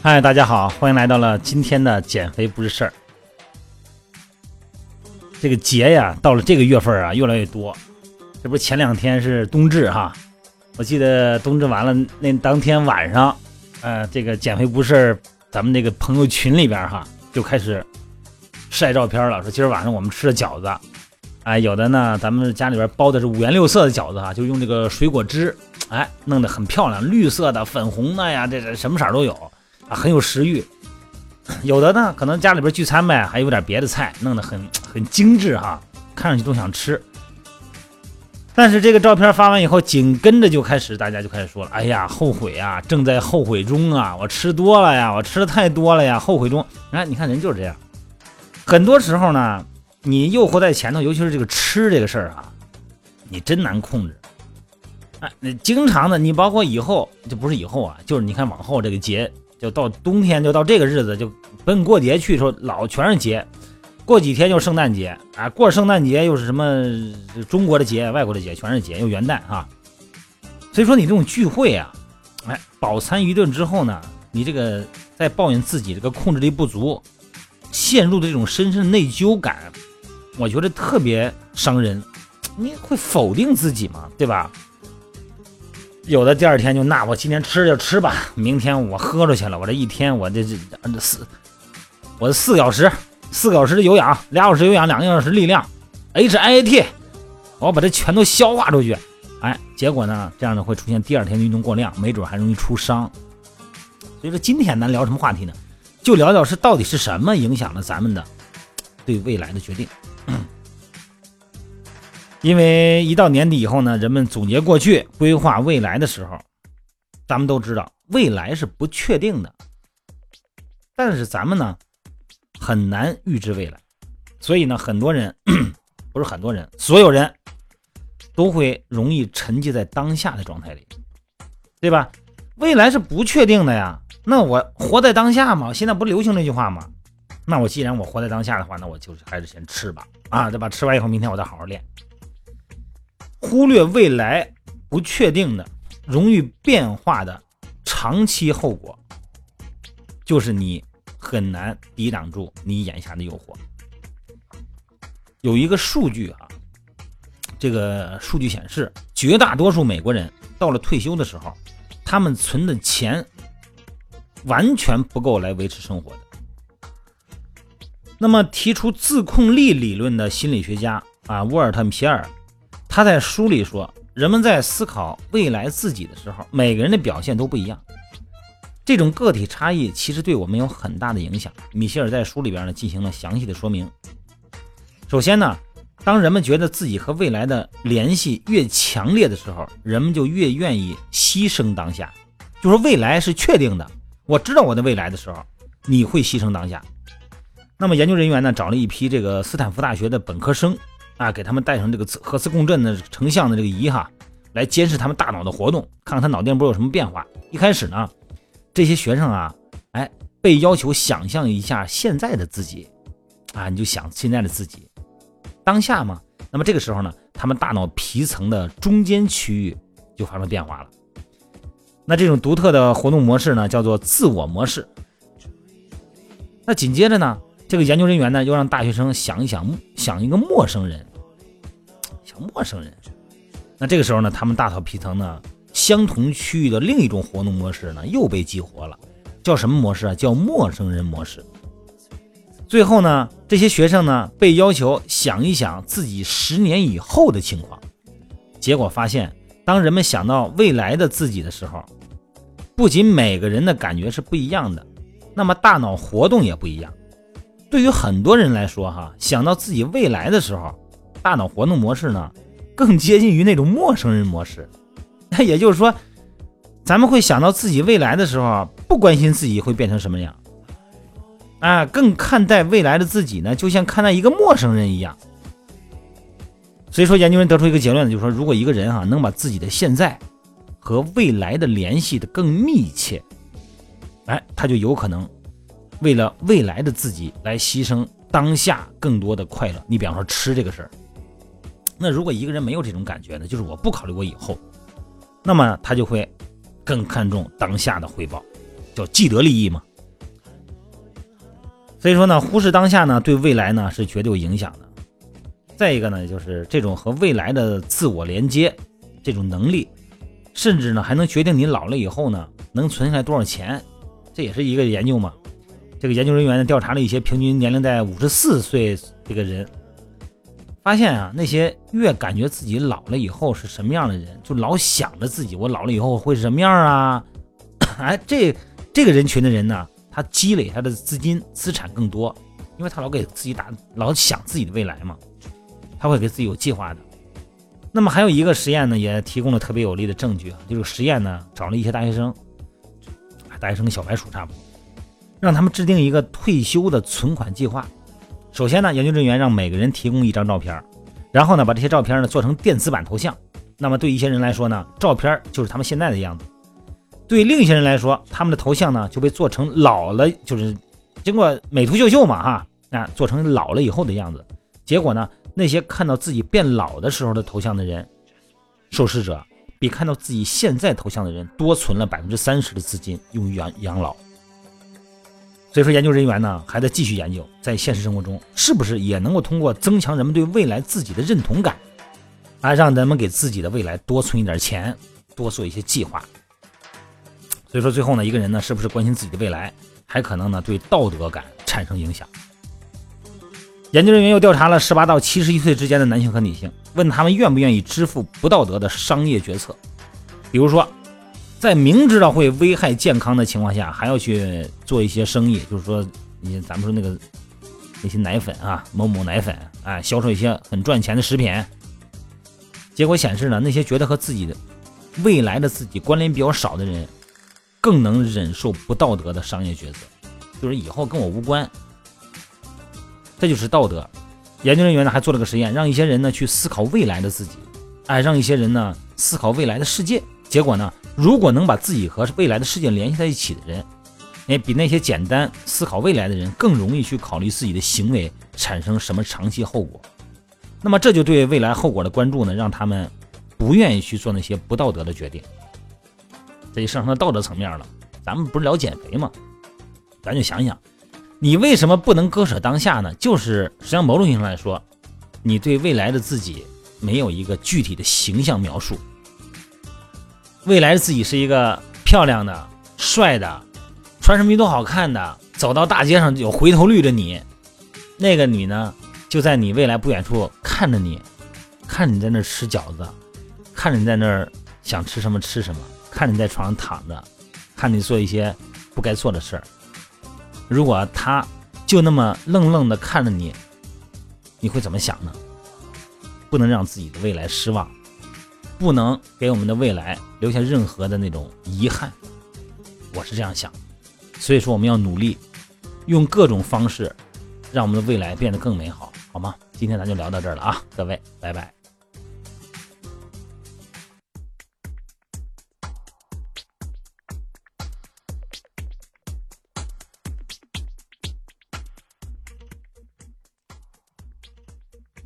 嗨，大家好，欢迎来到了今天的减肥不是事儿。这个节呀，到了这个月份啊，越来越多。这不是前两天是冬至哈，我记得冬至完了那当天晚上，呃，这个减肥不是，咱们这个朋友群里边哈就开始晒照片了，说今儿晚上我们吃的饺子。哎，有的呢，咱们家里边包的是五颜六色的饺子哈，就用这个水果汁，哎，弄得很漂亮，绿色的、粉红的呀，这这什么色都有啊，很有食欲。有的呢，可能家里边聚餐呗，还有点别的菜，弄得很很精致哈，看上去都想吃。但是这个照片发完以后，紧跟着就开始大家就开始说了：“哎呀，后悔啊，正在后悔中啊，我吃多了呀，我吃的太多了呀，后悔中。”哎，你看人就是这样，很多时候呢。你诱惑在前头，尤其是这个吃这个事儿啊，你真难控制。哎，那经常的，你包括以后就不是以后啊，就是你看往后这个节，就到冬天就到这个日子，就奔过节去的时候，老全是节。过几天就圣诞节啊，过圣诞节又是什么中国的节、外国的节，全是节，又元旦哈。所以说你这种聚会啊，哎，饱餐一顿之后呢，你这个在抱怨自己这个控制力不足，陷入的这种深深的内疚感。我觉得特别伤人，你会否定自己吗？对吧？有的第二天就那我今天吃就吃吧，明天我喝出去了，我这一天我这这四，我四个小时，四个小时的有氧，俩小时有氧，两个小时力量，H I T，我要把这全都消化出去，哎，结果呢，这样呢会出现第二天运动过量，没准还容易出伤。所以说今天咱聊什么话题呢？就聊聊是到底是什么影响了咱们的对未来的决定。因为一到年底以后呢，人们总结过去、规划未来的时候，咱们都知道未来是不确定的。但是咱们呢，很难预知未来，所以呢，很多人 不是很多人，所有人都会容易沉寂在当下的状态里，对吧？未来是不确定的呀，那我活在当下嘛。现在不流行这句话吗？那我既然我活在当下的话，那我就还是先吃吧，啊，对吧？吃完以后，明天我再好好练。忽略未来不确定的、容易变化的长期后果，就是你很难抵挡住你眼下的诱惑。有一个数据啊，这个数据显示，绝大多数美国人到了退休的时候，他们存的钱完全不够来维持生活的。那么，提出自控力理论的心理学家啊，沃尔特·皮尔。他在书里说，人们在思考未来自己的时候，每个人的表现都不一样。这种个体差异其实对我们有很大的影响。米歇尔在书里边呢进行了详细的说明。首先呢，当人们觉得自己和未来的联系越强烈的时候，人们就越愿意牺牲当下。就说未来是确定的，我知道我的未来的时候，你会牺牲当下。那么研究人员呢找了一批这个斯坦福大学的本科生。啊，给他们带上这个核磁共振的成像的这个仪哈，来监视他们大脑的活动，看看他脑电波有什么变化。一开始呢，这些学生啊，哎，被要求想象一下现在的自己，啊，你就想现在的自己，当下嘛。那么这个时候呢，他们大脑皮层的中间区域就发生变化了。那这种独特的活动模式呢，叫做自我模式。那紧接着呢？这个研究人员呢，又让大学生想一想，想一个陌生人，像陌生人。那这个时候呢，他们大脑皮层呢，相同区域的另一种活动模式呢，又被激活了，叫什么模式啊？叫陌生人模式。最后呢，这些学生呢，被要求想一想自己十年以后的情况。结果发现，当人们想到未来的自己的时候，不仅每个人的感觉是不一样的，那么大脑活动也不一样。对于很多人来说，哈，想到自己未来的时候，大脑活动模式呢，更接近于那种陌生人模式。那 也就是说，咱们会想到自己未来的时候，不关心自己会变成什么样，啊，更看待未来的自己呢，就像看待一个陌生人一样。所以说，研究人得出一个结论，就是说，如果一个人哈能把自己的现在和未来的联系的更密切，哎，他就有可能。为了未来的自己来牺牲当下更多的快乐，你比方说吃这个事儿，那如果一个人没有这种感觉呢，就是我不考虑我以后，那么他就会更看重当下的回报，叫既得利益嘛。所以说呢，忽视当下呢，对未来呢是绝对有影响的。再一个呢，就是这种和未来的自我连接这种能力，甚至呢还能决定你老了以后呢能存下来多少钱，这也是一个研究嘛。这个研究人员呢调查了一些平均年龄在五十四岁这个人，发现啊，那些越感觉自己老了以后是什么样的人，就老想着自己我老了以后会是什么样啊，哎，这这个人群的人呢。他积累他的资金资产更多，因为他老给自己打，老想自己的未来嘛，他会给自己有计划的。那么还有一个实验呢，也提供了特别有力的证据啊，就是实验呢找了一些大学生，大学生跟小白鼠差不多，让他们制定一个退休的存款计划。首先呢，研究人员让每个人提供一张照片，然后呢把这些照片呢做成电子版头像。那么对一些人来说呢，照片就是他们现在的样子。对另一些人来说，他们的头像呢就被做成老了，就是经过美图秀秀嘛，哈，啊，做成老了以后的样子。结果呢，那些看到自己变老的时候的头像的人，受试者比看到自己现在头像的人多存了百分之三十的资金用于养养老。所以说，研究人员呢还在继续研究，在现实生活中是不是也能够通过增强人们对未来自己的认同感，啊，让人们给自己的未来多存一点钱，多做一些计划。所以说，最后呢，一个人呢，是不是关心自己的未来，还可能呢对道德感产生影响。研究人员又调查了十八到七十一岁之间的男性和女性，问他们愿不愿意支付不道德的商业决策，比如说，在明知道会危害健康的情况下，还要去做一些生意，就是说，你咱们说那个那些奶粉啊，某某奶粉啊，销售一些很赚钱的食品，结果显示呢，那些觉得和自己的未来的自己关联比较少的人。更能忍受不道德的商业抉择，就是以后跟我无关，这就是道德。研究人员呢还做了个实验，让一些人呢去思考未来的自己，哎，让一些人呢思考未来的世界。结果呢，如果能把自己和未来的世界联系在一起的人，哎，比那些简单思考未来的人更容易去考虑自己的行为产生什么长期后果。那么这就对未来后果的关注呢，让他们不愿意去做那些不道德的决定。这就上升到道德层面了。咱们不是聊减肥吗？咱就想想，你为什么不能割舍当下呢？就是实际上某种意义上来说，你对未来的自己没有一个具体的形象描述。未来自己是一个漂亮的、帅的，穿什么衣都好看的，走到大街上有回头率的你。那个你呢，就在你未来不远处看着你，看你在那吃饺子，看你在那想吃什么吃什么。看你在床上躺着，看你做一些不该做的事儿。如果他就那么愣愣的看着你，你会怎么想呢？不能让自己的未来失望，不能给我们的未来留下任何的那种遗憾。我是这样想，所以说我们要努力，用各种方式让我们的未来变得更美好，好吗？今天咱就聊到这儿了啊，各位，拜拜。